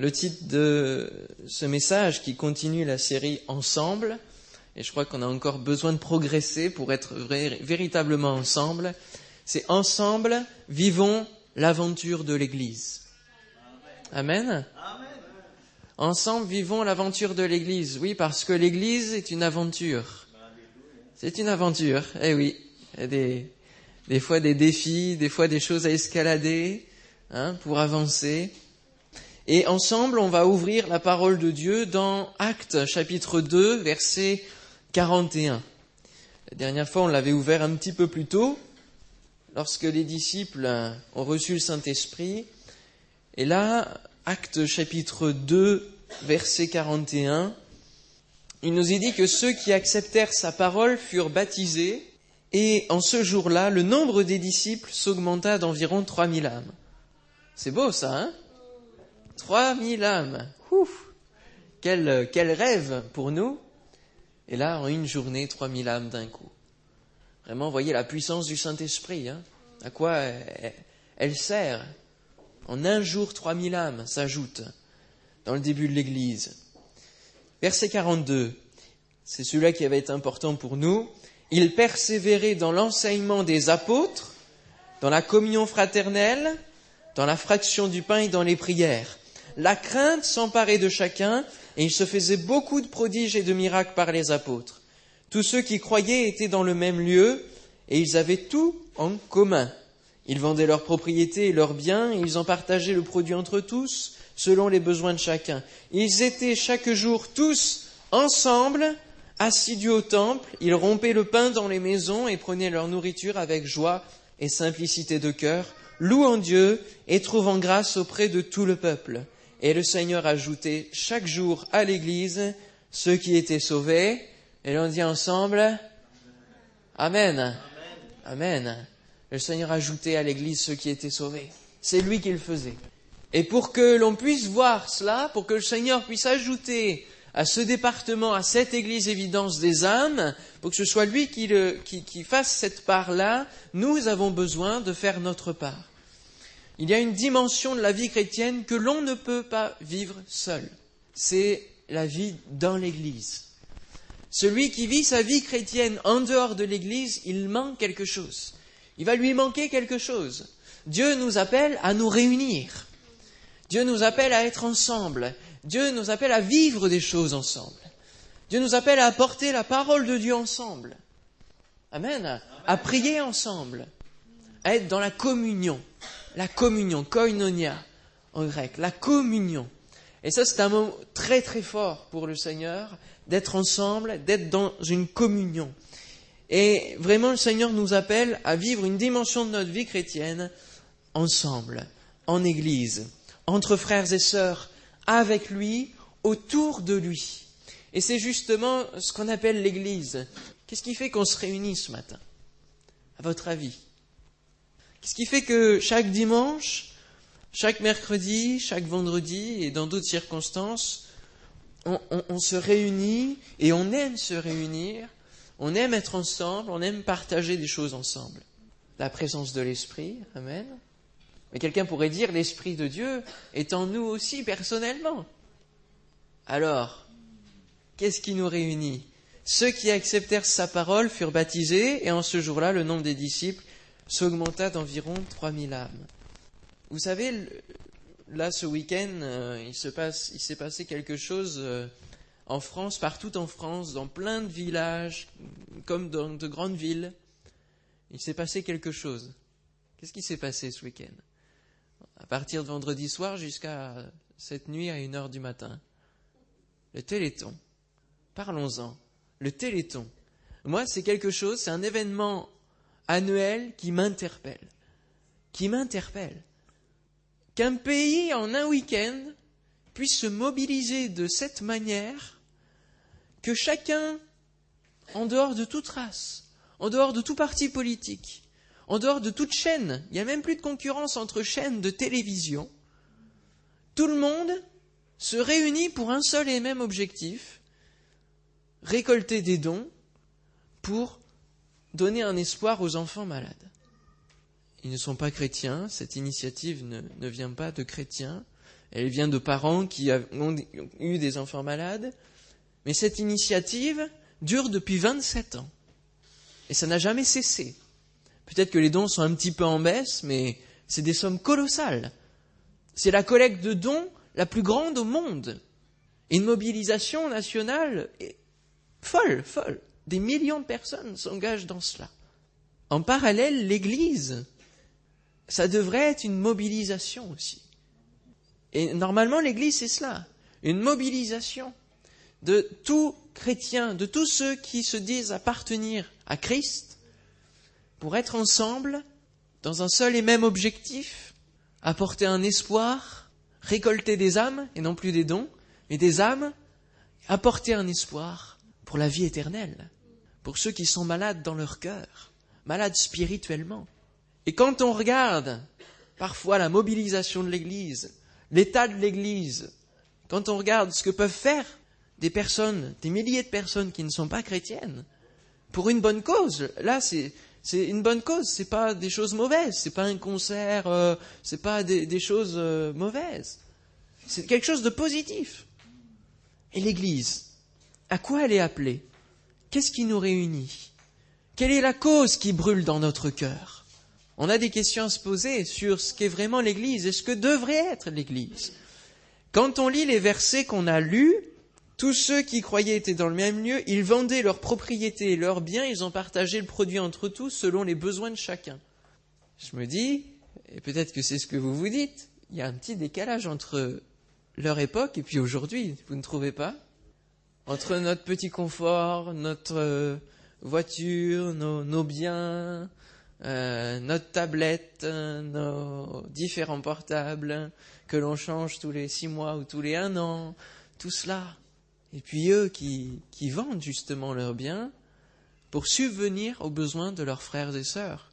le titre de ce message qui continue la série Ensemble, et je crois qu'on a encore besoin de progresser pour être véritablement ensemble, c'est Ensemble, vivons l'aventure de l'Église. Amen. Ensemble, vivons l'aventure de l'Église. Oui, parce que l'Église est une aventure. C'est une aventure, eh oui. Des fois des défis, des fois des choses à escalader hein, pour avancer. Et ensemble, on va ouvrir la parole de Dieu dans Actes chapitre 2, verset 41. La dernière fois, on l'avait ouvert un petit peu plus tôt, lorsque les disciples ont reçu le Saint-Esprit. Et là, Actes chapitre 2, verset 41, il nous est dit que ceux qui acceptèrent sa parole furent baptisés, et en ce jour-là, le nombre des disciples s'augmenta d'environ 3000 âmes. C'est beau ça, hein? 3000 âmes. Ouf quel, quel rêve pour nous. Et là, en une journée, 3000 âmes d'un coup. Vraiment, voyez la puissance du Saint-Esprit. Hein à quoi elle, elle sert En un jour, 3000 âmes s'ajoutent dans le début de l'Église. Verset 42, c'est celui-là qui va être important pour nous. Il persévérait dans l'enseignement des apôtres, dans la communion fraternelle, dans la fraction du pain et dans les prières. La crainte s'emparait de chacun, et il se faisait beaucoup de prodiges et de miracles par les apôtres. Tous ceux qui croyaient étaient dans le même lieu, et ils avaient tout en commun. Ils vendaient leurs propriétés et leurs biens, et ils en partageaient le produit entre tous, selon les besoins de chacun. Ils étaient chaque jour tous ensemble, assidus au temple, ils rompaient le pain dans les maisons et prenaient leur nourriture avec joie et simplicité de cœur, louant Dieu et trouvant grâce auprès de tout le peuple. Et le Seigneur ajoutait chaque jour à l'Église ceux qui étaient sauvés. Et l'on dit ensemble Amen. Amen. Le Seigneur ajoutait à l'Église ceux qui étaient sauvés. C'est lui qui le faisait. Et pour que l'on puisse voir cela, pour que le Seigneur puisse ajouter à ce département, à cette Église évidence des âmes, pour que ce soit lui qui, qui fasse cette part-là, nous avons besoin de faire notre part. Il y a une dimension de la vie chrétienne que l'on ne peut pas vivre seul. C'est la vie dans l'Église. Celui qui vit sa vie chrétienne en dehors de l'Église, il manque quelque chose. Il va lui manquer quelque chose. Dieu nous appelle à nous réunir. Dieu nous appelle à être ensemble. Dieu nous appelle à vivre des choses ensemble. Dieu nous appelle à apporter la parole de Dieu ensemble. Amen. À prier ensemble. À être dans la communion. La communion, koinonia en grec. La communion. Et ça, c'est un mot très très fort pour le Seigneur, d'être ensemble, d'être dans une communion. Et vraiment, le Seigneur nous appelle à vivre une dimension de notre vie chrétienne ensemble, en Église entre frères et sœurs, avec lui, autour de lui. Et c'est justement ce qu'on appelle l'Église. Qu'est-ce qui fait qu'on se réunit ce matin? À votre avis? Qu'est-ce qui fait que chaque dimanche, chaque mercredi, chaque vendredi et dans d'autres circonstances, on, on, se réunit et on aime se réunir, on aime être ensemble, on aime partager des choses ensemble. La présence de l'Esprit, Amen. Mais quelqu'un pourrait dire l'Esprit de Dieu est en nous aussi personnellement. Alors, qu'est-ce qui nous réunit? Ceux qui acceptèrent sa parole furent baptisés, et en ce jour-là, le nombre des disciples s'augmenta d'environ 3000 âmes. Vous savez, là, ce week-end, euh, il s'est passé quelque chose euh, en France, partout en France, dans plein de villages, comme dans de grandes villes. Il s'est passé quelque chose. Qu'est-ce qui s'est passé ce week-end? À partir de vendredi soir jusqu'à cette nuit à une heure du matin. Le téléthon. Parlons-en. Le téléthon. Moi, c'est quelque chose, c'est un événement annuel qui m'interpelle. Qui m'interpelle. Qu'un pays, en un week-end, puisse se mobiliser de cette manière, que chacun, en dehors de toute race, en dehors de tout parti politique, en dehors de toute chaîne, il n'y a même plus de concurrence entre chaînes de télévision, tout le monde se réunit pour un seul et même objectif, récolter des dons pour donner un espoir aux enfants malades. Ils ne sont pas chrétiens, cette initiative ne, vient pas de chrétiens, Elle vient de parents qui ont eu des enfants malades. Mais cette initiative dure depuis 27 ans. Et ça n'a jamais cessé. Peut-être que les dons sont un petit peu en baisse, mais c'est des sommes colossales. C'est la collecte de dons la plus grande au monde. Une mobilisation nationale folle, folle. Des millions de personnes s'engagent dans cela. En parallèle, l'Église, ça devrait être une mobilisation aussi. Et normalement, l'Église, c'est cela, une mobilisation de tous chrétiens, de tous ceux qui se disent appartenir à Christ, pour être ensemble dans un seul et même objectif, apporter un espoir, récolter des âmes, et non plus des dons, mais des âmes, apporter un espoir pour la vie éternelle, pour ceux qui sont malades dans leur cœur, malades spirituellement. Et quand on regarde parfois la mobilisation de l'Église, l'état de l'Église, quand on regarde ce que peuvent faire des personnes, des milliers de personnes qui ne sont pas chrétiennes, pour une bonne cause, là c'est une bonne cause, c'est pas des choses mauvaises, c'est pas un concert, euh, c'est pas des, choses euh, mauvaises, c'est quelque chose de positif. Et l'Église, à quoi elle est appelée? Qu'est-ce qui nous réunit? Quelle est la cause qui brûle dans notre cœur? On a des questions à se poser sur ce qu'est vraiment l'Église et ce que devrait être l'Église. Quand on lit les versets qu'on a lus, tous ceux qui croyaient étaient dans le même lieu, ils vendaient leurs propriétés et leurs biens, ils ont partagé le produit entre tous selon les besoins de chacun. Je me dis, et peut-être que c'est ce que vous vous dites, il y a un petit décalage entre leur époque et puis aujourd'hui, vous ne trouvez pas? Entre notre petit confort, notre euh, voiture, nos biens, euh, notre tablette, nos différents portables que l'on change tous les six mois ou tous les un an, tout cela. Et puis eux qui, vendent justement leurs biens pour subvenir aux besoins de leurs frères et sœurs,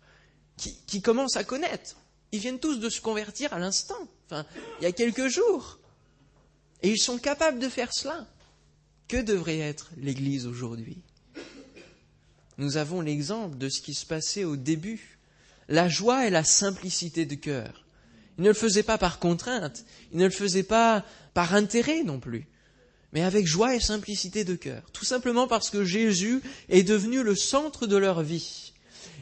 qui, qui commencent à connaître. Ils viennent tous de se convertir à l'instant, enfin, il y a quelques jours. Et ils sont capables de faire cela. Que devrait être l'Église aujourd'hui? Nous avons l'exemple de ce qui se passait au début. La joie et la simplicité de cœur. Il ne le faisait pas par contrainte, il ne le faisait pas par intérêt non plus, mais avec joie et simplicité de cœur. Tout simplement parce que Jésus est devenu le centre de leur vie.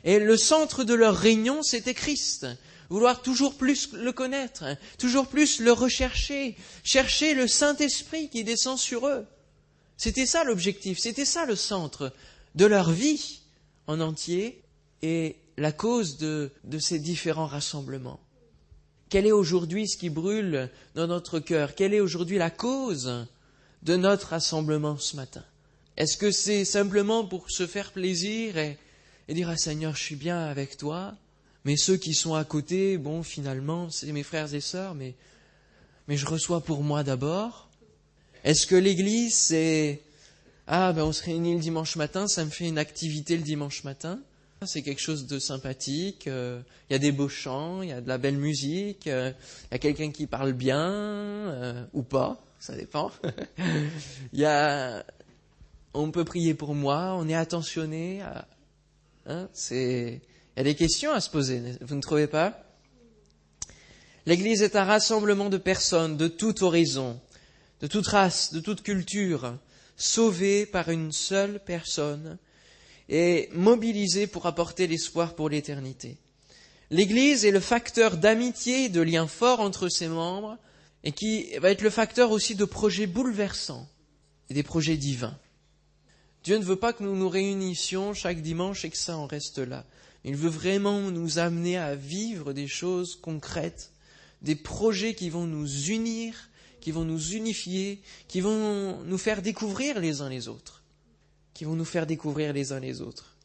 Et le centre de leur réunion, c'était Christ. Vouloir toujours plus le connaître, toujours plus le rechercher, chercher le Saint-Esprit qui descend sur eux. C'était ça l'objectif, c'était ça le centre de leur vie en entier et la cause de, ces différents rassemblements. Quel est aujourd'hui ce qui brûle dans notre cœur? Quelle est aujourd'hui la cause de notre rassemblement ce matin? Est-ce que c'est simplement pour se faire plaisir et, dire ah Seigneur, je suis bien avec toi, mais ceux qui sont à côté, bon, finalement, c'est mes frères et sœurs, mais, mais je reçois pour moi d'abord Est-ce que l'Église, c'est ah, ben on se réunit le dimanche matin, ça me fait une activité le dimanche matin. C'est quelque chose de sympathique. Euh, il y a des beaux chants, il y a de la belle musique, euh, il y a quelqu'un qui parle bien euh, ou pas, ça dépend. Il y a, on peut prier pour moi, on est attentionné. Hein, c'est, il y a des questions à se poser. Vous ne trouvez pas? L'Église est un rassemblement de personnes de toute horizon, de toute race, de toute culture, sauvé par une seule personne et mobilisé pour apporter l'espoir pour l'éternité. L'Église est le facteur d'amitié de lien fort entre ses membres et qui va être le facteur aussi de projets bouleversants et des projets divins. Dieu ne veut pas que nous nous réunissions chaque dimanche et que ça en reste là. Il veut vraiment nous amener à vivre des choses concrètes, des projets qui vont nous unir qui vont nous unifier, qui vont nous faire découvrir les uns les autres, qui vont nous faire découvrir les uns les autres.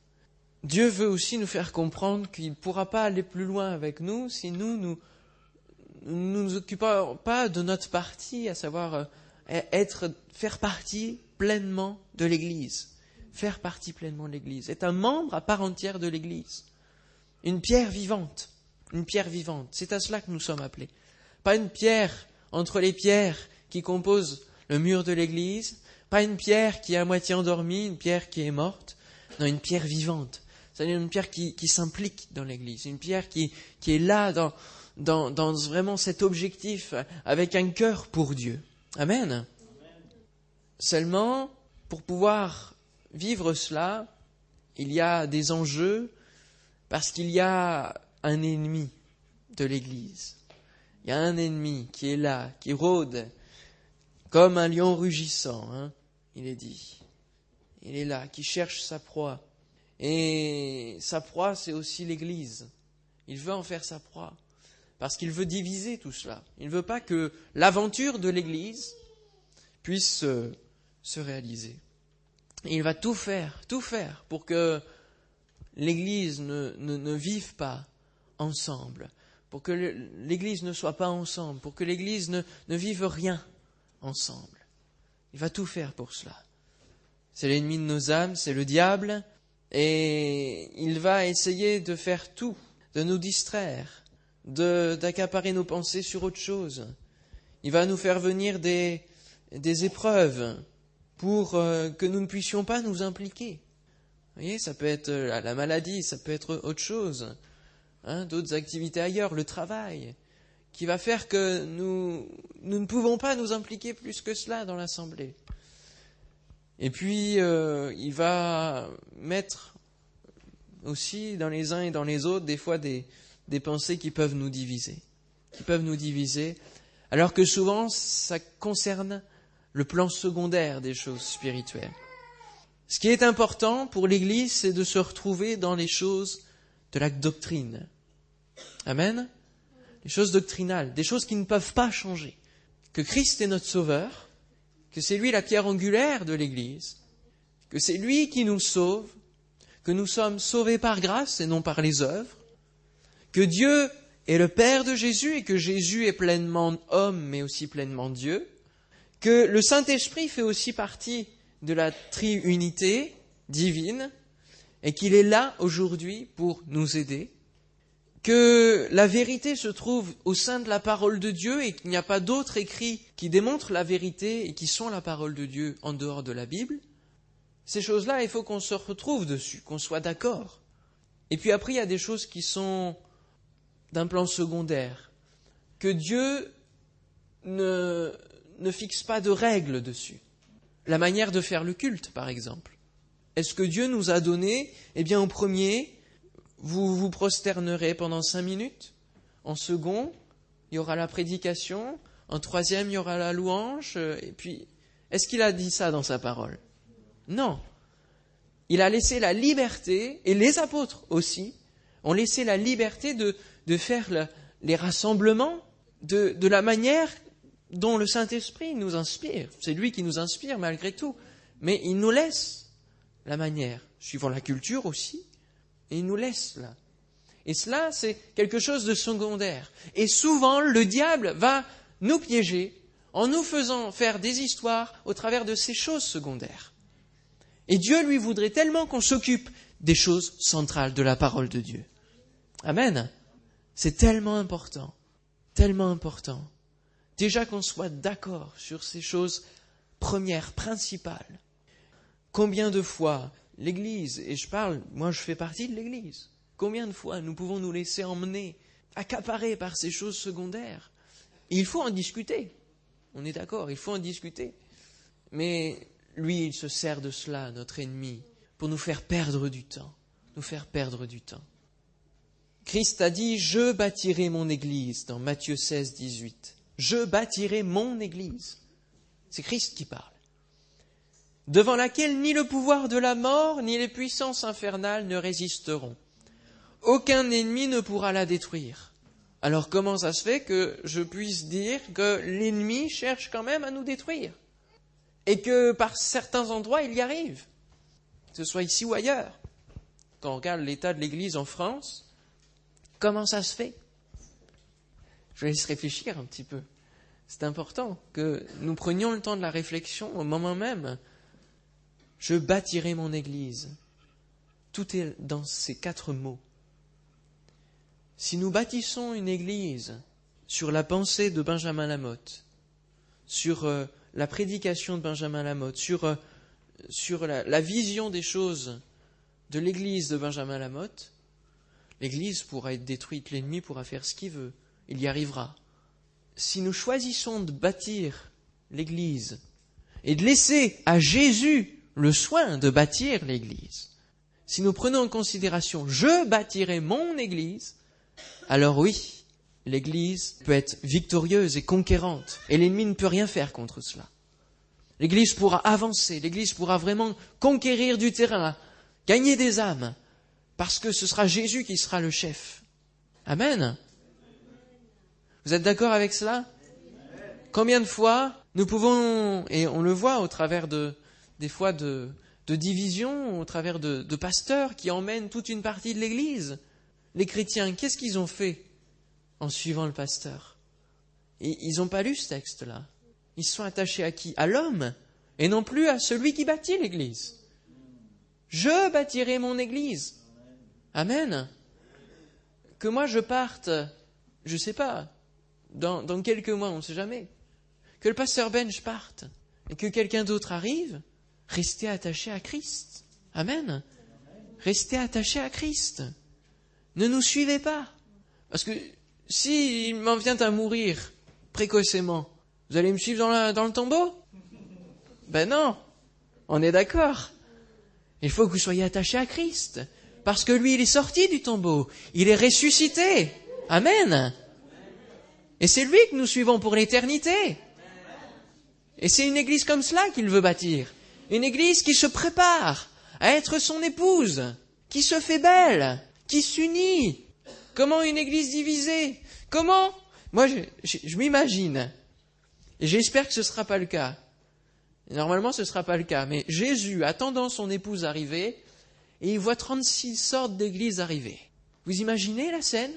Dieu veut aussi nous faire comprendre qu'il ne pourra pas aller plus loin avec nous si nous nous nous, occupons pas de notre partie, à savoir euh, être, faire partie pleinement de l'Église, faire partie pleinement de l'Église, être un membre à part entière de l'Église, une pierre vivante, une pierre vivante. C'est à cela que nous sommes appelés. Pas une pierre entre les pierres qui composent le mur de l'église, pas une pierre qui est à moitié endormie, une pierre qui est morte, non, une pierre vivante. C'est-à-dire une pierre qui, s'implique dans l'église, une pierre qui, est là dans, vraiment cet objectif avec un cœur pour Dieu. Amen. Seulement, pour pouvoir vivre cela, il y a des enjeux parce qu'il y a un ennemi de l'Église. Il y a un ennemi qui est là, qui rôde comme un lion rugissant, hein, il est dit. Il est là, qui cherche sa proie. Et sa proie, c'est aussi l'Église. Il veut en faire sa proie, parce qu'il veut diviser tout cela. Il ne veut pas que l'aventure de l'Église puisse euh, se réaliser. Il va tout faire, tout faire pour que l'Église ne, vive pas ensemble, pour que l'Église ne soit pas ensemble, pour que l'Église ne, vive rien ensemble. Il va tout faire pour cela. C'est l'ennemi de nos âmes, c'est le diable, et il va essayer de faire tout, de nous distraire, d'accaparer nos pensées sur autre chose. Il va nous faire venir des, des épreuves pour euh, que nous ne puissions pas nous impliquer. Vous voyez, ça peut être la maladie, ça peut être autre chose, hein, d'autres activités ailleurs, le travail, qui va faire que nous, nous ne pouvons pas nous impliquer plus que cela dans l'Assemblée. Et puis, euh, il va mettre aussi dans les uns et dans les autres des fois des, des pensées qui peuvent nous diviser, qui peuvent nous diviser, alors que souvent ça concerne le plan secondaire des choses spirituelles. Ce qui est important pour l'Église, c'est de se retrouver dans les choses de la doctrine. Amen? Les choses doctrinales, des choses qui ne peuvent pas changer. Que Christ est notre Sauveur, que c'est lui la pierre angulaire de l'Église, que c'est lui qui nous sauve, que nous sommes sauvés par grâce et non par les œuvres, que Dieu est le Père de Jésus et que Jésus est pleinement homme mais aussi pleinement Dieu, que le Saint-Esprit fait aussi partie de la triunité divine et qu'il est là aujourd'hui pour nous aider, que la vérité se trouve au sein de la parole de Dieu et qu'il n'y a pas d'autres écrits qui démontrent la vérité et qui sont la parole de Dieu en dehors de la Bible, ces choses-là, il faut qu'on se retrouve dessus, qu'on soit d'accord. Et puis après, il y a des choses qui sont d'un plan secondaire, que Dieu ne, ne fixe pas de règles dessus. La manière de faire le culte, par exemple. Est-ce que Dieu nous a donné, eh bien, au premier, vous vous prosternerez pendant cinq minutes. En second, il y aura la prédication. En troisième, il y aura la louange. Et puis, est-ce qu'il a dit ça dans sa parole? Non. Il a laissé la liberté, et les apôtres aussi, ont laissé la liberté de, faire les rassemblements de, de la manière dont le Saint-Esprit nous inspire. C'est lui qui nous inspire malgré tout. Mais il nous laisse la manière, suivant la culture aussi, et il nous laisse là. Et cela, c'est quelque chose de secondaire. Et souvent, le diable va nous piéger en nous faisant faire des histoires au travers de ces choses secondaires. Et Dieu lui voudrait tellement qu'on s'occupe des choses centrales de la parole de Dieu. Amen. C'est tellement important, tellement important. Déjà qu'on soit d'accord sur ces choses premières, principales. Combien de fois l'Église, et je parle, moi je fais partie de l'Église, combien de fois nous pouvons nous laisser emmener, accaparer par ces choses secondaires? Il faut en discuter. On est d'accord, il faut en discuter. Mais lui, il se sert de cela, notre ennemi, pour nous faire perdre du temps, nous faire perdre du temps. Christ a dit, je bâtirai mon Église dans Matthieu 16, 18 je bâtirai mon Église. C'est Christ qui parle. Devant laquelle ni le pouvoir de la mort, ni les puissances infernales ne résisteront. Aucun ennemi ne pourra la détruire. Alors comment ça se fait que je puisse dire que l'ennemi cherche quand même à nous détruire Et que par certains endroits il y arrive, que ce soit ici ou ailleurs? Quand on regarde l'état de l'Église en France, comment ça se fait? Je laisse réfléchir un petit peu. C'est important que nous prenions le temps de la réflexion au moment même. Je bâtirai mon Église. Tout est dans ces quatre mots. Si nous bâtissons une Église sur la pensée de Benjamin Lamotte, sur euh, la prédication de Benjamin Lamotte, sur, euh, sur la, la vision des choses de l'Église de Benjamin Lamotte, l'Église pourra être détruite, l'ennemi pourra faire ce qu'il veut il y arrivera. Si nous choisissons de bâtir l'Église et de laisser à Jésus le soin de bâtir l'Église, si nous prenons en considération je bâtirai mon Église, alors oui, l'Église peut être victorieuse et conquérante, et l'ennemi ne peut rien faire contre cela. L'Église pourra avancer, l'Église pourra vraiment conquérir du terrain, gagner des âmes, parce que ce sera Jésus qui sera le chef. Amen. Vous êtes d'accord avec cela? Combien de fois nous pouvons, et on le voit au travers de, des fois de, divisions, au travers de, de pasteurs qui emmènent toute une partie de l'Église. Les chrétiens, qu'est-ce qu'ils ont fait en suivant le pasteur? Ils n'ont pas lu ce texte-là. Ils sont attachés à qui? À l'homme, et non plus à celui qui bâtit l'Église. Je bâtirai mon Église. Amen. Que moi je parte, je ne sais pas, dans, dans, quelques mois, on ne sait jamais. Que le pasteur Bench parte et que quelqu'un d'autre arrive, restez attaché à Christ. Amen. Restez attaché à Christ. Ne nous suivez pas. Parce que s'il m'en vient à mourir précocement, vous allez me suivre dans, dans le tombeau? Ben non. On est d'accord. Il faut que vous soyez attaché à Christ. Parce que lui, il est sorti du tombeau. Il est ressuscité. Amen. Et c'est lui que nous suivons pour l'éternité. Et c'est une église comme cela qu'il veut bâtir. Une église qui se prépare à être son épouse, qui se fait belle, qui s'unit. Comment une église divisée? Comment? Moi, je, m'imagine, et j'espère que ce ne sera pas le cas. normalement, ce ne sera pas le cas. Mais Jésus, attendant son épouse arriver, et il voit 36 sortes d'églises arriver. Vous imaginez la scène?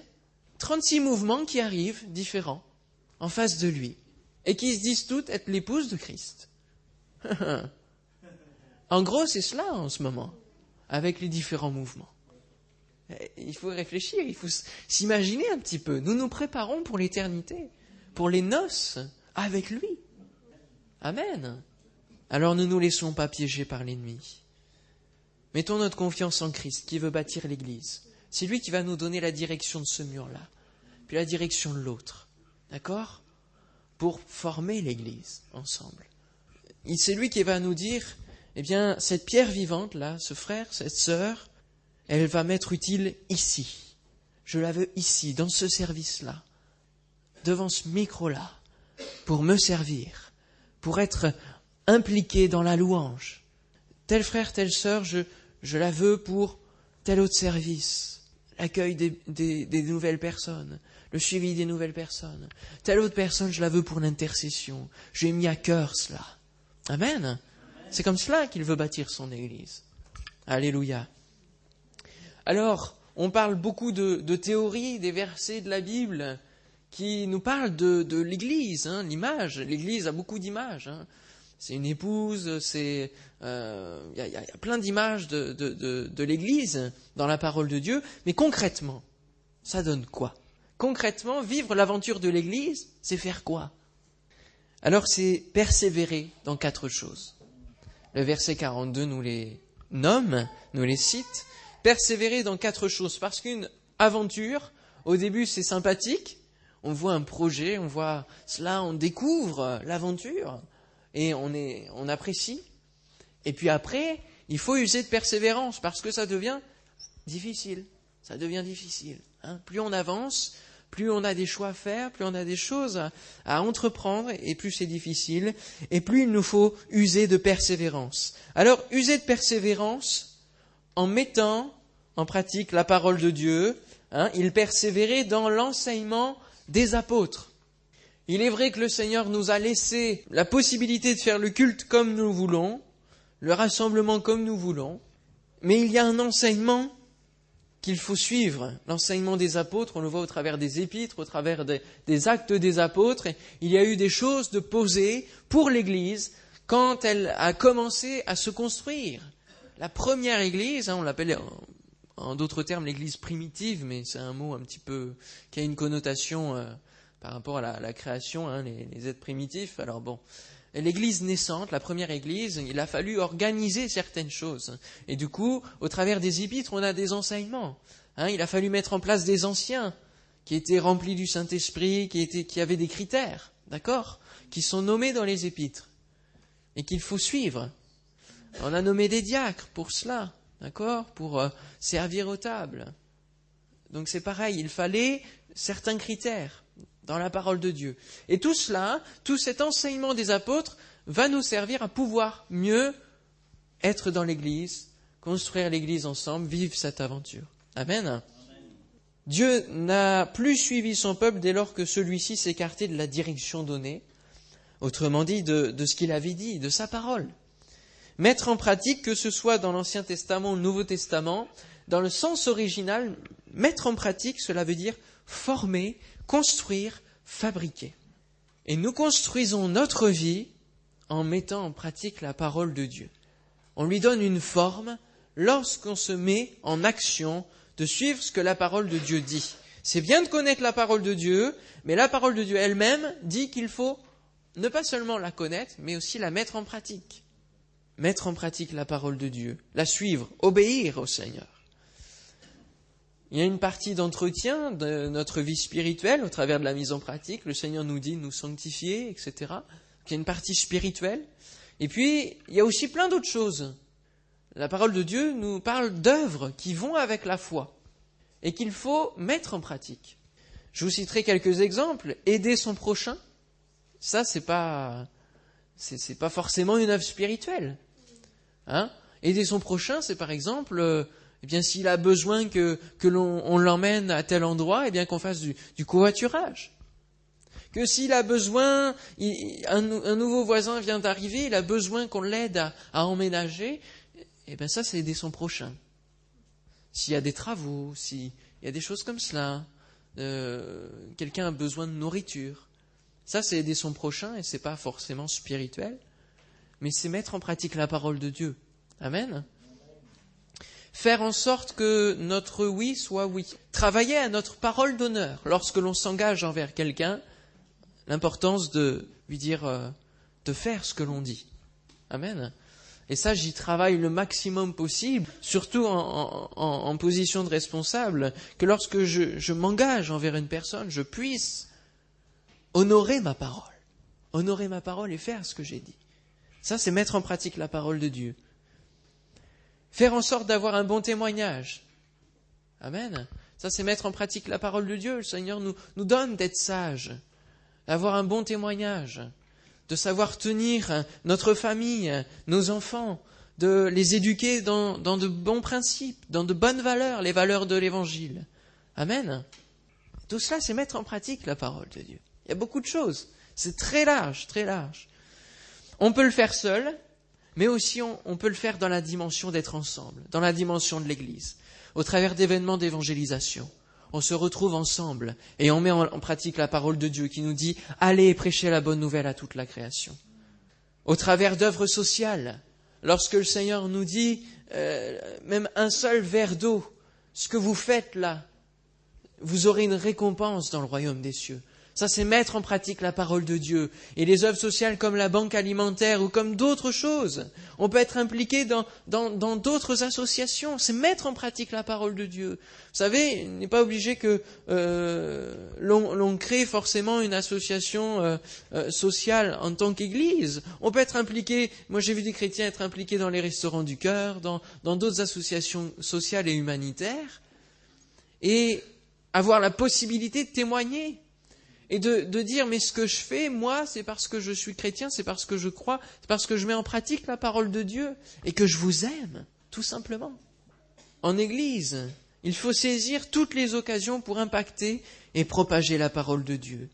36 mouvements qui arrivent, différents, en face de lui, et qui se disent toutes être l'épouse de Christ. en gros, c'est cela en ce moment, avec les différents mouvements. Il faut réfléchir, il faut s'imaginer un petit peu. Nous nous préparons pour l'éternité, pour les noces avec lui. Amen. Alors ne nous laissons pas piéger par l'ennemi. Mettons notre confiance en Christ qui veut bâtir l'Église. C'est lui qui va nous donner la direction de ce mur-là, puis la direction de l'autre. D'accord? Pour former l'Église ensemble. C'est lui qui va nous dire, eh bien, cette pierre vivante, là, ce frère, cette sœur, elle va m'être utile ici. Je la veux ici, dans ce service-là, devant ce micro-là, pour me servir, pour être impliqué dans la louange. Tel frère, telle sœur, je, je la veux pour tel autre service, l'accueil des, des, des, nouvelles personnes, le suivi des nouvelles personnes. Telle autre personne, je la veux pour l'intercession. J'ai mis à cœur cela. Amen. C'est comme cela qu'il veut bâtir son Église. Alléluia. Alors, on parle beaucoup de, théories, des versets de la Bible qui nous parlent de, l'Église, hein, l'image. L'Église a beaucoup d'images. Hein. C'est une épouse, c'est il euh, y, a, plein d'images de l'Église dans la parole de Dieu, mais concrètement, ça donne quoi? Concrètement, vivre l'aventure de l'Église, c'est faire quoi? Alors c'est persévérer dans quatre choses. Le verset 42 nous les nomme, nous les cite. Persévérer dans quatre choses, parce qu'une aventure, au début c'est sympathique, on voit un projet, on voit cela, on découvre l'aventure, et on, est, on apprécie. Et puis après, il faut user de persévérance parce que ça devient difficile. Ça devient difficile. Hein. Plus on avance, plus on a des choix à faire, plus on a des choses à, entreprendre, et plus c'est difficile, et plus il nous faut user de persévérance. Alors, user de persévérance en mettant en pratique la parole de Dieu. Hein, il persévérait dans l'enseignement des apôtres. Il est vrai que le Seigneur nous a laissé la possibilité de faire le culte comme nous voulons, le rassemblement comme nous voulons, mais il y a un enseignement qu'il faut suivre, l'enseignement des apôtres, on le voit au travers des épîtres, au travers des, actes des apôtres, il y a eu des choses de poser pour l'Église quand elle a commencé à se construire. La première Église, hein, on l'appelle en, d'autres termes l'Église primitive, mais c'est un mot un petit peu qui a une connotation euh, par rapport à la, la création, hein, les, les êtres primitifs. Alors bon, l'église naissante, la première église, il a fallu organiser certaines choses. Et du coup, au travers des épîtres, on a des enseignements. Hein, il a fallu mettre en place des anciens qui étaient remplis du Saint-Esprit, qui, étaient, qui avaient des critères, d'accord, qui sont nommés dans les épîtres et qu'il faut suivre. On a nommé des diacres pour cela, d'accord, pour euh, servir aux tables. Donc c'est pareil, il fallait certains critères dans la parole de Dieu. Et tout cela, tout cet enseignement des apôtres va nous servir à pouvoir mieux être dans l'Église, construire l'Église ensemble, vivre cette aventure. Amen. Dieu n'a plus suivi son peuple dès lors que celui-ci s'écartait de la direction donnée, autrement dit de, de ce qu'il avait dit, de sa parole. Mettre en pratique, que ce soit dans l'Ancien Testament ou le Nouveau Testament, dans le sens original, mettre en pratique, cela veut dire former, construire, fabriquer. Et nous construisons notre vie en mettant en pratique la parole de Dieu. On lui donne une forme lorsqu'on se met en action de suivre ce que la parole de Dieu dit. C'est bien de connaître la parole de Dieu, mais la parole de Dieu elle-même dit qu'il faut ne pas seulement la connaître, mais aussi la mettre en pratique. Mettre en pratique la parole de Dieu, la suivre, obéir au Seigneur. Il y a une partie d'entretien de notre vie spirituelle au travers de la mise en pratique. Le Seigneur nous dit de nous sanctifier, etc. Il y a une partie spirituelle. Et puis, il y a aussi plein d'autres choses. La parole de Dieu nous parle d'œuvres qui vont avec la foi et qu'il faut mettre en pratique. Je vous citerai quelques exemples. Aider son prochain, ça c'est pas pas forcément une œuvre spirituelle. Hein? Aider son prochain, c'est par exemple, euh, eh bien s'il a besoin que, que l'on l'emmène à tel endroit, eh bien qu'on fasse du, du covoiturage. Que s'il a besoin, un, nouveau voisin vient d'arriver, il a besoin qu'on l'aide à, à emménager, eh bien ça, c'est aider son prochain. S'il y a des travaux, s'il y a des choses comme cela, euh, quelqu'un a besoin de nourriture, ça, c'est aider son prochain et c'est pas forcément spirituel, mais c'est mettre en pratique la parole de Dieu. Amen. Faire en sorte que notre oui soit oui. Travailler à notre parole d'honneur lorsque l'on s'engage envers quelqu'un, l'importance de lui dire euh, de faire ce que l'on dit. Amen. Et ça, j'y travaille le maximum possible, surtout en, position de responsable, que lorsque je, m'engage envers une personne, je puisse honorer ma parole. Honorer ma parole et faire ce que j'ai dit. Ça, c'est mettre en pratique la parole de Dieu. Faire en sorte d'avoir un bon témoignage. Amen. Ça, c'est mettre en pratique la parole de Dieu. Le Seigneur nous, nous donne d'être sages, d'avoir un bon témoignage de savoir tenir notre famille, nos enfants, de les éduquer dans, de bons principes, dans de bonnes valeurs, les valeurs de l'Évangile. Amen. Tout cela, c'est mettre en pratique la parole de Dieu. Il y a beaucoup de choses. C'est très large, très large. On peut le faire seul, mais aussi on, peut le faire dans la dimension d'être ensemble, dans la dimension de l'Église, au travers d'événements d'évangélisation on se retrouve ensemble et on met en, pratique la parole de Dieu qui nous dit allez prêcher la bonne nouvelle à toute la création. Au travers d'œuvres sociales, lorsque le Seigneur nous dit euh, même un seul verre d'eau, ce que vous faites là, vous aurez une récompense dans le royaume des cieux. Ça, c'est mettre en pratique la parole de Dieu. Et les œuvres sociales comme la banque alimentaire ou comme d'autres choses. On peut être impliqué dans, dans, d'autres associations. C'est mettre en pratique la parole de Dieu. Vous savez, il n'est pas obligé que euh, l'on, crée forcément une association euh, euh, sociale en tant qu'Église. On peut être impliqué, moi j'ai vu des chrétiens être impliqués dans les restaurants du cœur, dans, dans d'autres associations sociales et humanitaires, et avoir la possibilité de témoigner et de, dire mais ce que je fais, moi, c'est parce que je suis chrétien, c'est parce que je crois, c'est parce que je mets en pratique la parole de Dieu et que je vous aime, tout simplement. En Église, il faut saisir toutes les occasions pour impacter et propager la parole de Dieu.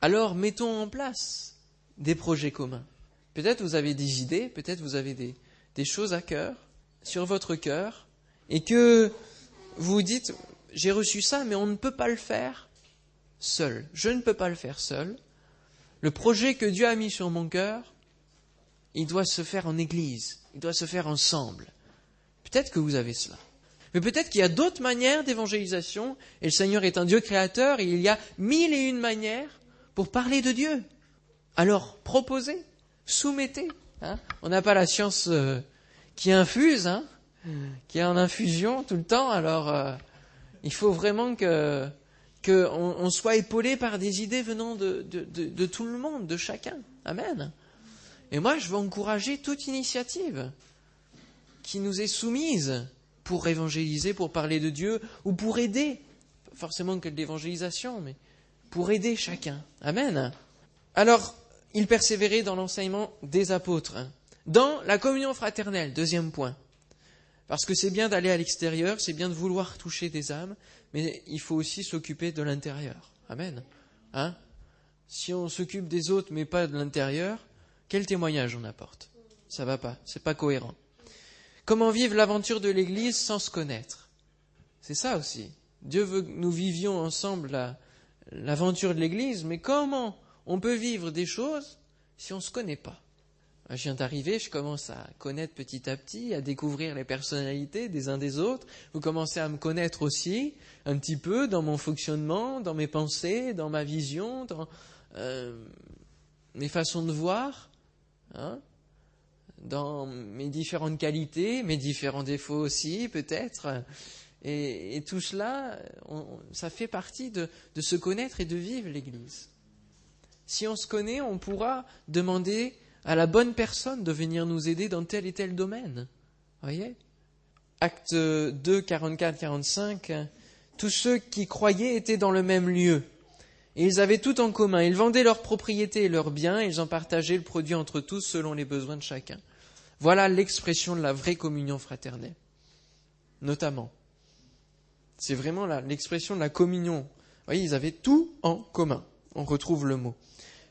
Alors mettons en place des projets communs. Peut-être vous avez des idées, peut-être vous avez des, des choses à cœur, sur votre cœur, et que vous dites, j'ai reçu ça, mais on ne peut pas le faire seul. Je ne peux pas le faire seul. Le projet que Dieu a mis sur mon cœur, il doit se faire en Église, il doit se faire ensemble. Peut-être que vous avez cela. Mais peut-être qu'il y a d'autres manières d'évangélisation, et le Seigneur est un Dieu créateur, et il y a mille et une manières pour parler de Dieu. Alors, proposez, soumettez. Hein. On n'a pas la science euh, qui infuse, hein, qui est en infusion tout le temps, alors euh, il faut vraiment que qu'on soit épaulé par des idées venant de, tout le monde, de chacun. Amen. Et moi, je veux encourager toute initiative qui nous est soumise pour évangéliser, pour parler de Dieu, ou pour aider, forcément que de l'évangélisation, mais pour aider chacun. Amen. Alors, il persévérait dans l'enseignement des apôtres. Dans la communion fraternelle, deuxième point. Parce que c'est bien d'aller à l'extérieur, c'est bien de vouloir toucher des âmes, mais il faut aussi s'occuper de l'intérieur. Amen. Hein? Si on s'occupe des autres mais pas de l'intérieur, quel témoignage on apporte? Ça va pas, c'est pas cohérent. Comment vivre l'aventure de l'Église sans se connaître? C'est ça aussi. Dieu veut que nous vivions ensemble l'aventure de l'Église, mais comment on peut vivre des choses si on ne se connaît pas? Je viens d'arriver, je commence à connaître petit à petit, à découvrir les personnalités des uns des autres. Vous commencez à me connaître aussi, un petit peu, dans mon fonctionnement, dans mes pensées, dans ma vision, dans euh, mes façons de voir, hein, dans mes différentes qualités, mes différents défauts aussi, peut-être. Et, tout cela, ça fait partie de se connaître et de vivre l'Église. Si on se connaît, on pourra demander à la bonne personne de venir nous aider dans tel et tel domaine. Voyez? Acte 2, 44, 45. Tous ceux qui croyaient étaient dans le même lieu. Et ils avaient tout en commun. Ils vendaient leurs propriétés et leurs biens, ils en partageaient le produit entre tous selon les besoins de chacun. Voilà l'expression de la vraie communion fraternelle. Notamment. C'est vraiment l'expression de la communion. Vous voyez, ils avaient tout en commun. On retrouve le mot.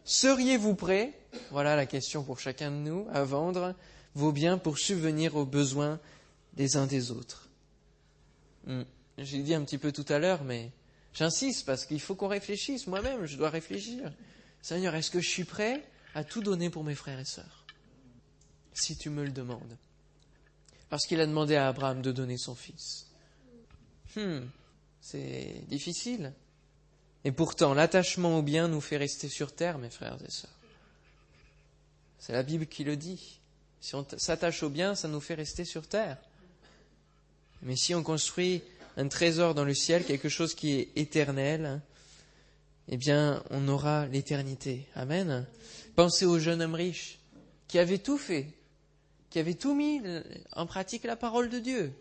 Seriez-vous prêts, voilà la question pour chacun de nous, à vendre vos biens pour subvenir aux besoins des uns des autres? Hmm. J'ai dit un petit peu tout à l'heure, mais j'insiste parce qu'il faut qu'on réfléchisse. Moi-même, je dois réfléchir. Seigneur, est-ce que je suis prêt à tout donner pour mes frères et sœurs? Si tu me le demandes. Parce qu'il a demandé à Abraham de donner son fils. Hmm, c'est difficile. Et pourtant, l'attachement au bien nous fait rester sur terre, mes frères et sœurs. C'est la Bible qui le dit. Si on s'attache au bien, ça nous fait rester sur terre. Mais si on construit un trésor dans le ciel, quelque chose qui est éternel, eh bien, on aura l'éternité. Amen. Pensez au jeune homme riche qui avait tout fait, qui avait tout mis en pratique la parole de Dieu,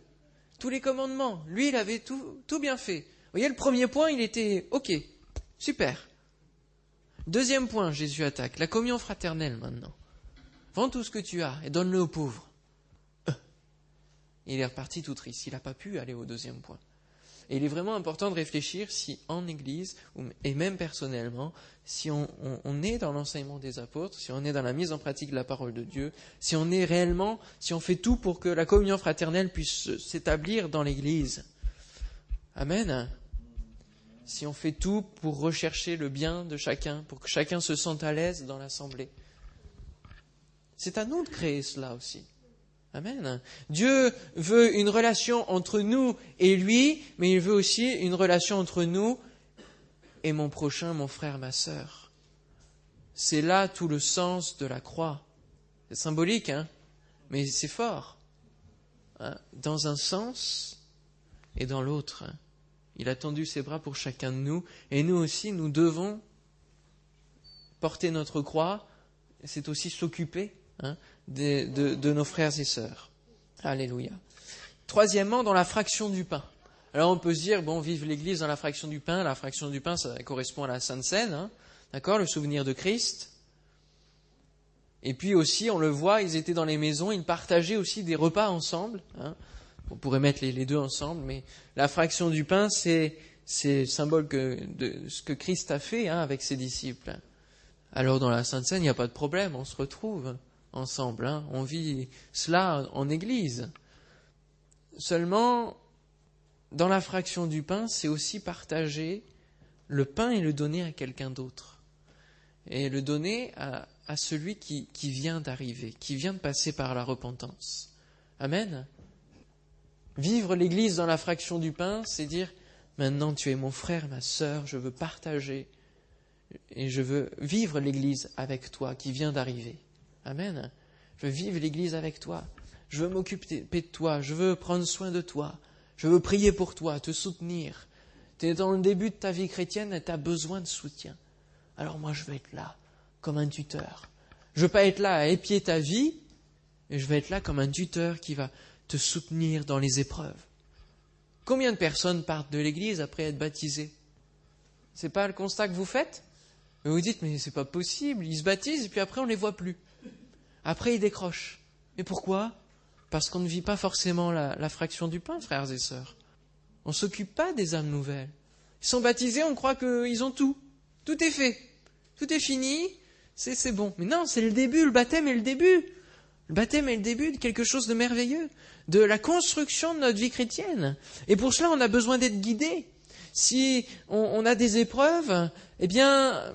tous les commandements. Lui, il avait tout, tout bien fait. Vous voyez, le premier point, il était OK. Super. Deuxième point, Jésus attaque, la communion fraternelle maintenant. Vends tout ce que tu as et donne-le aux pauvres. Euh. Il est reparti tout triste. Il n'a pas pu aller au deuxième point. Et il est vraiment important de réfléchir si en Église, et même personnellement, si on, on est dans l'enseignement des apôtres, si on est dans la mise en pratique de la parole de Dieu, si on est réellement, si on fait tout pour que la communion fraternelle puisse s'établir dans l'Église. Amen si on fait tout pour rechercher le bien de chacun, pour que chacun se sente à l'aise dans l'assemblée. C'est à nous de créer cela aussi. Amen. Dieu veut une relation entre nous et lui, mais il veut aussi une relation entre nous et mon prochain, mon frère, ma sœur. C'est là tout le sens de la croix. C'est symbolique, hein, mais c'est fort. Hein, dans un sens et dans l'autre. Il a tendu ses bras pour chacun de nous. Et nous aussi, nous devons porter notre croix. C'est aussi s'occuper hein, de, nos frères et sœurs. Alléluia. Troisièmement, dans la fraction du pain. Alors on peut se dire, bon, vive l'Église dans la fraction du pain. La fraction du pain, ça correspond à la Sainte Seine, hein, d'accord, le souvenir de Christ. Et puis aussi, on le voit, ils étaient dans les maisons, ils partageaient aussi des repas ensemble. Hein. On pourrait mettre les, deux ensemble, mais la fraction du pain, c'est le symbole de ce que Christ a fait hein, avec ses disciples. Alors dans la Sainte Seine, il n'y a pas de problème, on se retrouve ensemble, hein. on vit cela en Église. Seulement, dans la fraction du pain, c'est aussi partager le pain et le donner à quelqu'un d'autre. Et le donner à, celui qui vient d'arriver, qui vient de passer par la repentance. Amen. Vivre l'Église dans la fraction du pain, c'est dire maintenant tu es mon frère, ma sœur, je veux partager et je veux vivre l'Église avec toi qui vient d'arriver. Amen. Je veux vivre l'Église avec toi. Je veux m'occuper de toi. Je veux prendre soin de toi. Je veux prier pour toi, te soutenir. Tu es dans le début de ta vie chrétienne et tu as besoin de soutien. Alors moi, je vais être là, comme un tuteur. Je veux pas être là à épier ta vie, mais je vais être là comme un tuteur qui va te soutenir dans les épreuves. Combien de personnes partent de l'église après être baptisées? C'est pas le constat que vous faites? Vous vous dites, mais c'est pas possible, ils se baptisent et puis après on les voit plus. Après ils décrochent. Et pourquoi? Parce qu'on ne vit pas forcément la, la fraction du pain, frères et sœurs. On ne s'occupe pas des âmes nouvelles. Ils sont baptisés, on croit qu'ils ont tout. Tout est fait. Tout est fini. C'est bon. Mais non, c'est le début. Le baptême est le début. Le baptême est le début de quelque chose de merveilleux, de la construction de notre vie chrétienne. Et pour cela, on a besoin d'être guidé. Si on, a des épreuves, eh bien,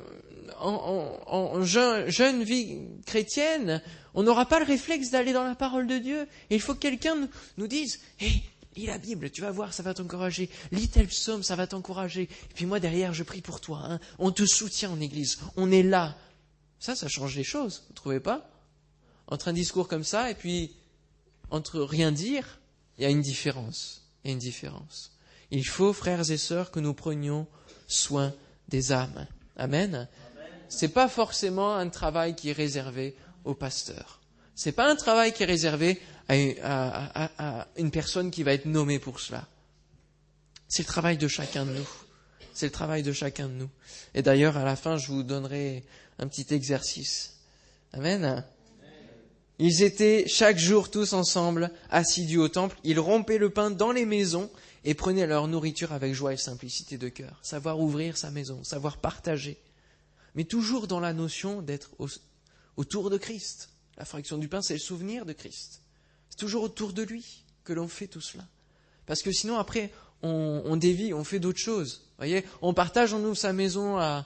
en, jeune, vie chrétienne, on n'aura pas le réflexe d'aller dans la parole de Dieu. Il faut que quelqu'un nous dise, hé, lis la Bible, tu vas voir, ça va t'encourager. Lis tel psaume, ça va t'encourager. Et puis moi, derrière, je prie pour toi. Hein. On te soutient en Église. On est là. Ça, ça change les choses. Vous ne trouvez pas? Entre un discours comme ça et puis entre rien dire, il y a une différence. Il y a une différence. Il faut, frères et sœurs, que nous prenions soin des âmes. Amen. Ce n'est pas forcément un travail qui est réservé au pasteur. Ce n'est pas un travail qui est réservé à une personne qui va être nommée pour cela. C'est le travail de chacun de nous. C'est le travail de chacun de nous. Et d'ailleurs, à la fin, je vous donnerai un petit exercice. Amen. Ils étaient chaque jour tous ensemble, assidus au temple. Ils rompaient le pain dans les maisons et prenaient leur nourriture avec joie et simplicité de cœur. Savoir ouvrir sa maison, savoir partager. Mais toujours dans la notion d'être autour de Christ. La fraction du pain, c'est le souvenir de Christ. C'est toujours autour de lui que l'on fait tout cela. Parce que sinon, après, on, dévie, on fait d'autres choses. Voyez, on partage, on ouvre sa maison à,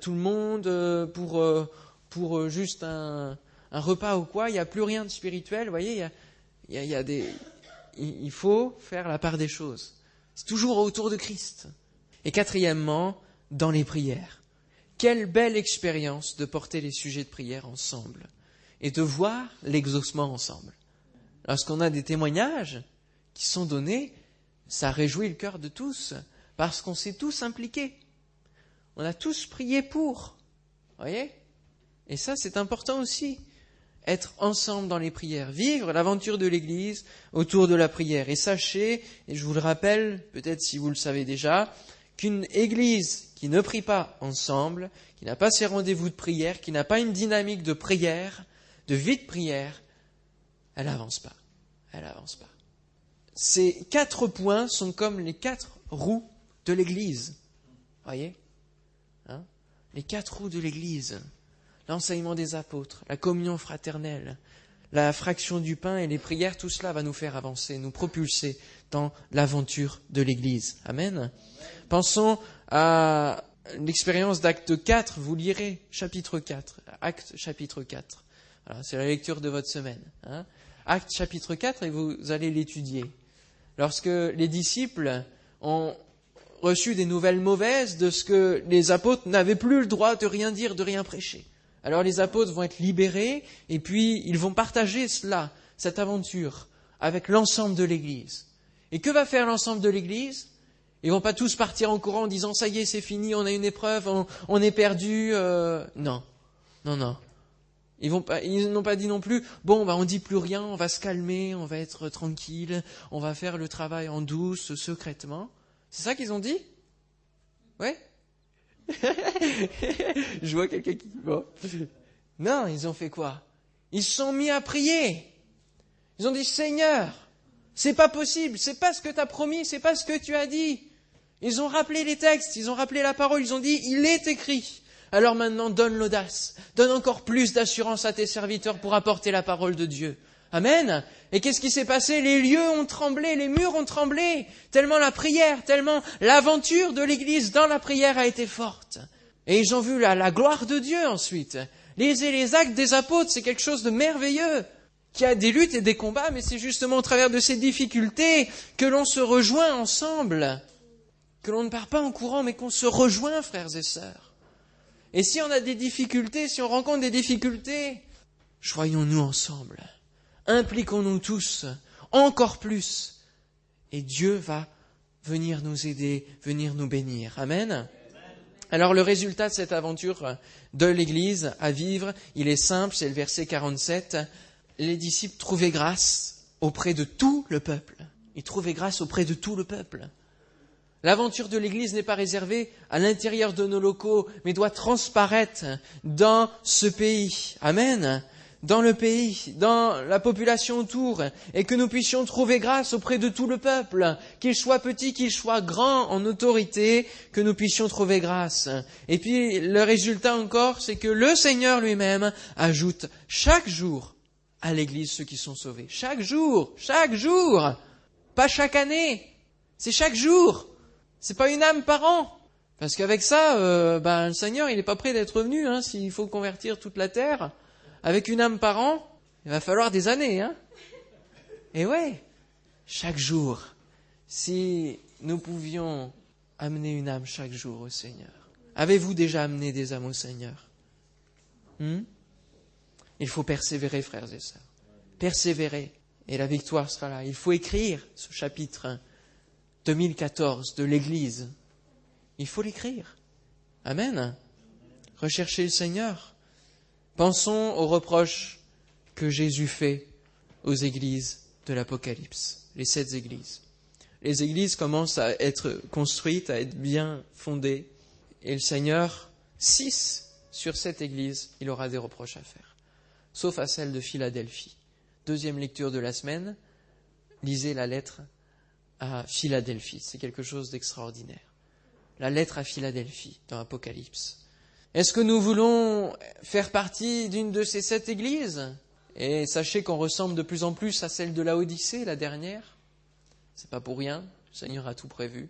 tout le monde euh, pour, euh, pour euh, juste un, repas ou quoi. Il n'y a plus rien de spirituel. voyez, il, y a, des, il faut faire la part des choses. C'est toujours autour de Christ. Et quatrièmement, dans les prières. Quelle belle expérience de porter les sujets de prière ensemble et de voir l'exaucement ensemble. Lorsqu'on a des témoignages qui sont donnés, ça réjouit le cœur de tous, parce qu'on s'est tous impliqués. On a tous prié pour. Voyez Et ça, c'est important aussi. Être ensemble dans les prières, vivre l'aventure de l'Église autour de la prière. Et sachez, et je vous le rappelle, peut-être si vous le savez déjà, qu'une Église qui ne prie pas ensemble, qui n'a pas ses rendez-vous de prière, qui n'a pas une dynamique de prière, de vie de prière, elle n'avance pas. Elle n'avance pas. Ces quatre points sont comme les quatre roues de l'Église. Voyez? Hein? Les quatre roues de l'Église. L'enseignement des apôtres, la communion fraternelle, la fraction du pain et les prières, tout cela va nous faire avancer, nous propulser dans l'aventure de l'Église. Amen. Pensons à l'expérience d'acte 4, vous lirez chapitre 4, acte chapitre 4. C'est la lecture de votre semaine. Hein. Acte chapitre 4 et vous allez l'étudier lorsque les disciples ont reçu des nouvelles mauvaises de ce que les apôtres n'avaient plus le droit de rien dire, de rien prêcher. Alors les apôtres vont être libérés et puis ils vont partager cela, cette aventure, avec l'ensemble de l'Église. Et que va faire l'ensemble de l'Église? Ils vont pas tous partir en courant en disant ça y est, c'est fini, on a une épreuve, on, est perdu. Euh... Non, non, non. Ils n'ont pas dit non plus, bon, bah, on dit plus rien, on va se calmer, on va être tranquille, on va faire le travail en douce, secrètement. C'est ça qu'ils ont dit? Ouais? Je vois quelqu'un qui, bon. Non, ils ont fait quoi? Ils sont mis à prier. Ils ont dit, Seigneur, c'est pas possible, c'est pas ce que tu as promis, c'est pas ce que tu as dit. Ils ont rappelé les textes, ils ont rappelé la parole, ils ont dit, il est écrit. Alors maintenant, donne l'audace, donne encore plus d'assurance à tes serviteurs pour apporter la parole de Dieu. Amen. Et qu'est-ce qui s'est passé? Les lieux ont tremblé, les murs ont tremblé, tellement la prière, tellement l'aventure de l'Église dans la prière a été forte. Et ils ont vu la, gloire de Dieu ensuite. Les, les actes des apôtres, c'est quelque chose de merveilleux, qui a des luttes et des combats, mais c'est justement au travers de ces difficultés que l'on se rejoint ensemble, que l'on ne part pas en courant, mais qu'on se rejoint, frères et sœurs. Et si on a des difficultés, si on rencontre des difficultés, joignons-nous ensemble. Impliquons-nous tous, encore plus. Et Dieu va venir nous aider, venir nous bénir. Amen. Alors le résultat de cette aventure de l'Église à vivre, il est simple, c'est le verset 47. Les disciples trouvaient grâce auprès de tout le peuple. Ils trouvaient grâce auprès de tout le peuple. L'aventure de l'Église n'est pas réservée à l'intérieur de nos locaux, mais doit transparaître dans ce pays. Amen dans le pays, dans la population autour, et que nous puissions trouver grâce auprès de tout le peuple, qu'il soit petit, qu'il soit grand en autorité, que nous puissions trouver grâce. Et puis le résultat encore, c'est que le Seigneur lui-même ajoute chaque jour à l'Église ceux qui sont sauvés. Chaque jour, chaque jour, pas chaque année, c'est chaque jour. C'est pas une âme par an. Parce qu'avec ça, euh, ben, le Seigneur, il n'est pas prêt d'être venu, hein, s'il faut convertir toute la terre avec une âme par an, il va falloir des années, hein. Et ouais, chaque jour, si nous pouvions amener une âme chaque jour au Seigneur. Avez-vous déjà amené des âmes au Seigneur? Hmm? Il faut persévérer, frères et sœurs. Persévérer. Et la victoire sera là. Il faut écrire ce chapitre 2014 de l'Église. Il faut l'écrire. Amen. Rechercher le Seigneur. Pensons aux reproches que Jésus fait aux églises de l'Apocalypse, les sept églises. Les églises commencent à être construites, à être bien fondées, et le Seigneur, six sur sept églises, il aura des reproches à faire, sauf à celle de Philadelphie. Deuxième lecture de la semaine, lisez la lettre à Philadelphie, c'est quelque chose d'extraordinaire. La lettre à Philadelphie dans l'Apocalypse. Est-ce que nous voulons faire partie d'une de ces sept églises? Et sachez qu'on ressemble de plus en plus à celle de la Odyssée, la dernière. C'est pas pour rien, le Seigneur a tout prévu.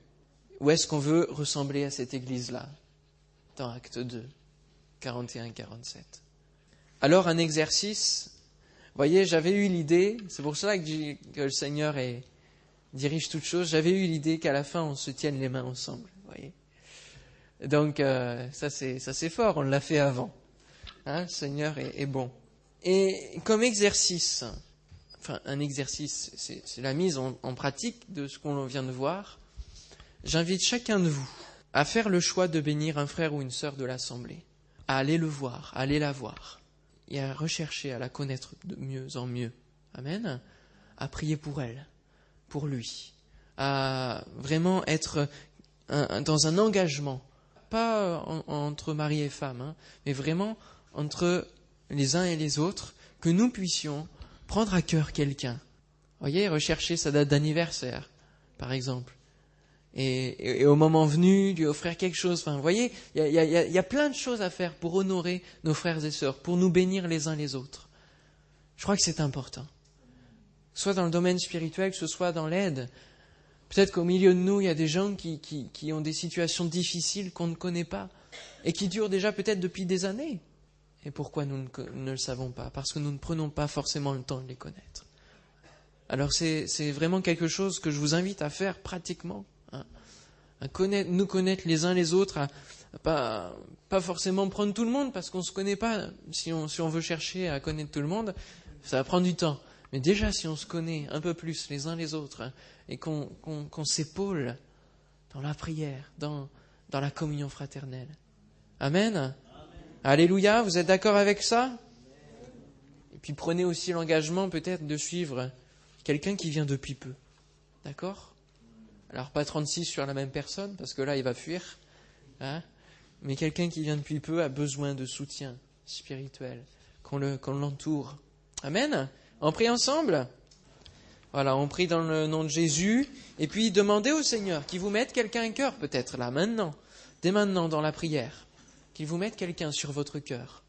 Ou est-ce qu'on veut ressembler à cette église-là? Dans Acte 2, 41-47. Alors un exercice, voyez, j'avais eu l'idée, c'est pour cela que, le Seigneur dirige toutes choses, j'avais eu l'idée qu'à la fin on se tienne les mains ensemble, voyez donc euh, ça c'est fort, on l'a fait avant. Hein, le Seigneur est, bon. Et comme exercice, enfin un exercice, c'est la mise en, en, pratique de ce qu'on vient de voir. J'invite chacun de vous à faire le choix de bénir un frère ou une sœur de l'assemblée, à aller le voir, à aller la voir, et à rechercher à la connaître de mieux en mieux. Amen. À prier pour elle, pour lui, à vraiment être dans un engagement pas euh, entre mari et femme, hein, mais vraiment entre les uns et les autres, que nous puissions prendre à cœur quelqu'un. Voyez, rechercher sa date d'anniversaire, par exemple. Et, au moment venu, lui offrir quelque chose. Enfin, voyez, il y, y a, plein de choses à faire pour honorer nos frères et sœurs, pour nous bénir les uns les autres. Je crois que c'est important. Soit dans le domaine spirituel, que ce soit dans l'aide, Peut-être qu'au milieu de nous, il y a des gens qui, qui, ont des situations difficiles qu'on ne connaît pas et qui durent déjà peut-être depuis des années. Et pourquoi nous ne, le savons pas? Parce que nous ne prenons pas forcément le temps de les connaître. Alors c'est vraiment quelque chose que je vous invite à faire pratiquement. Hein. à connaître, nous connaître les uns les autres, à, pas, pas forcément prendre tout le monde parce qu'on ne se connaît pas. Si on, si on veut chercher à connaître tout le monde, ça va prendre du temps. Mais déjà, si on se connaît un peu plus les uns les autres, hein, et qu'on s'épaule dans la prière, dans, dans la communion fraternelle. Amen. Alléluia, vous êtes d'accord avec ça? Et puis prenez aussi l'engagement peut-être de suivre quelqu'un qui vient depuis peu. D'accord? Alors pas 36 sur la même personne, parce que là il va fuir. Hein mais quelqu'un qui vient depuis peu a besoin de soutien spirituel, qu'on l'entoure. Amen On prie ensemble? Voilà, on prie dans le nom de Jésus, et puis demandez au Seigneur qu'il vous mette quelqu'un à cœur, peut-être là, maintenant, dès maintenant dans la prière, qu'il vous mette quelqu'un sur votre cœur,